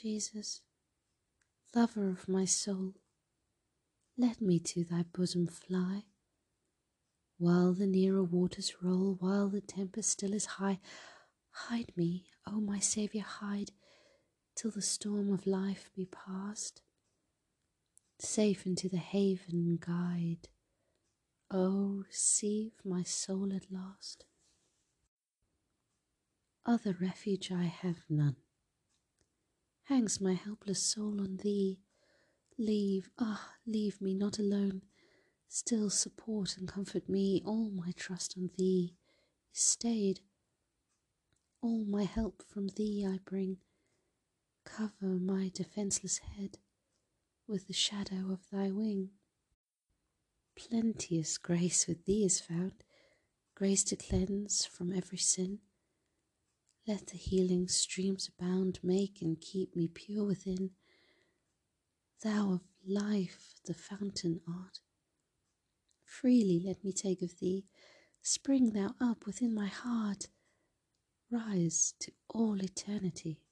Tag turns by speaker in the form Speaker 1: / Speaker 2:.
Speaker 1: Jesus, lover of my soul, let me to thy bosom fly. While the nearer waters roll, while the tempest still is high, hide me, O my Saviour, hide, till the storm of life be past. Safe into the haven guide, O receive my soul at last. Other refuge I have none. Hangs my helpless soul on thee. Leave, ah, leave me not alone. Still support and comfort me. All my trust on thee is stayed. All my help from thee I bring. Cover my defenceless head with the shadow of thy wing. Plenteous grace with thee is found, grace to cleanse from every sin. Let the healing streams abound, make and keep me pure within. Thou of life the fountain art. Freely let me take of thee. Spring thou up within my heart. Rise to all eternity.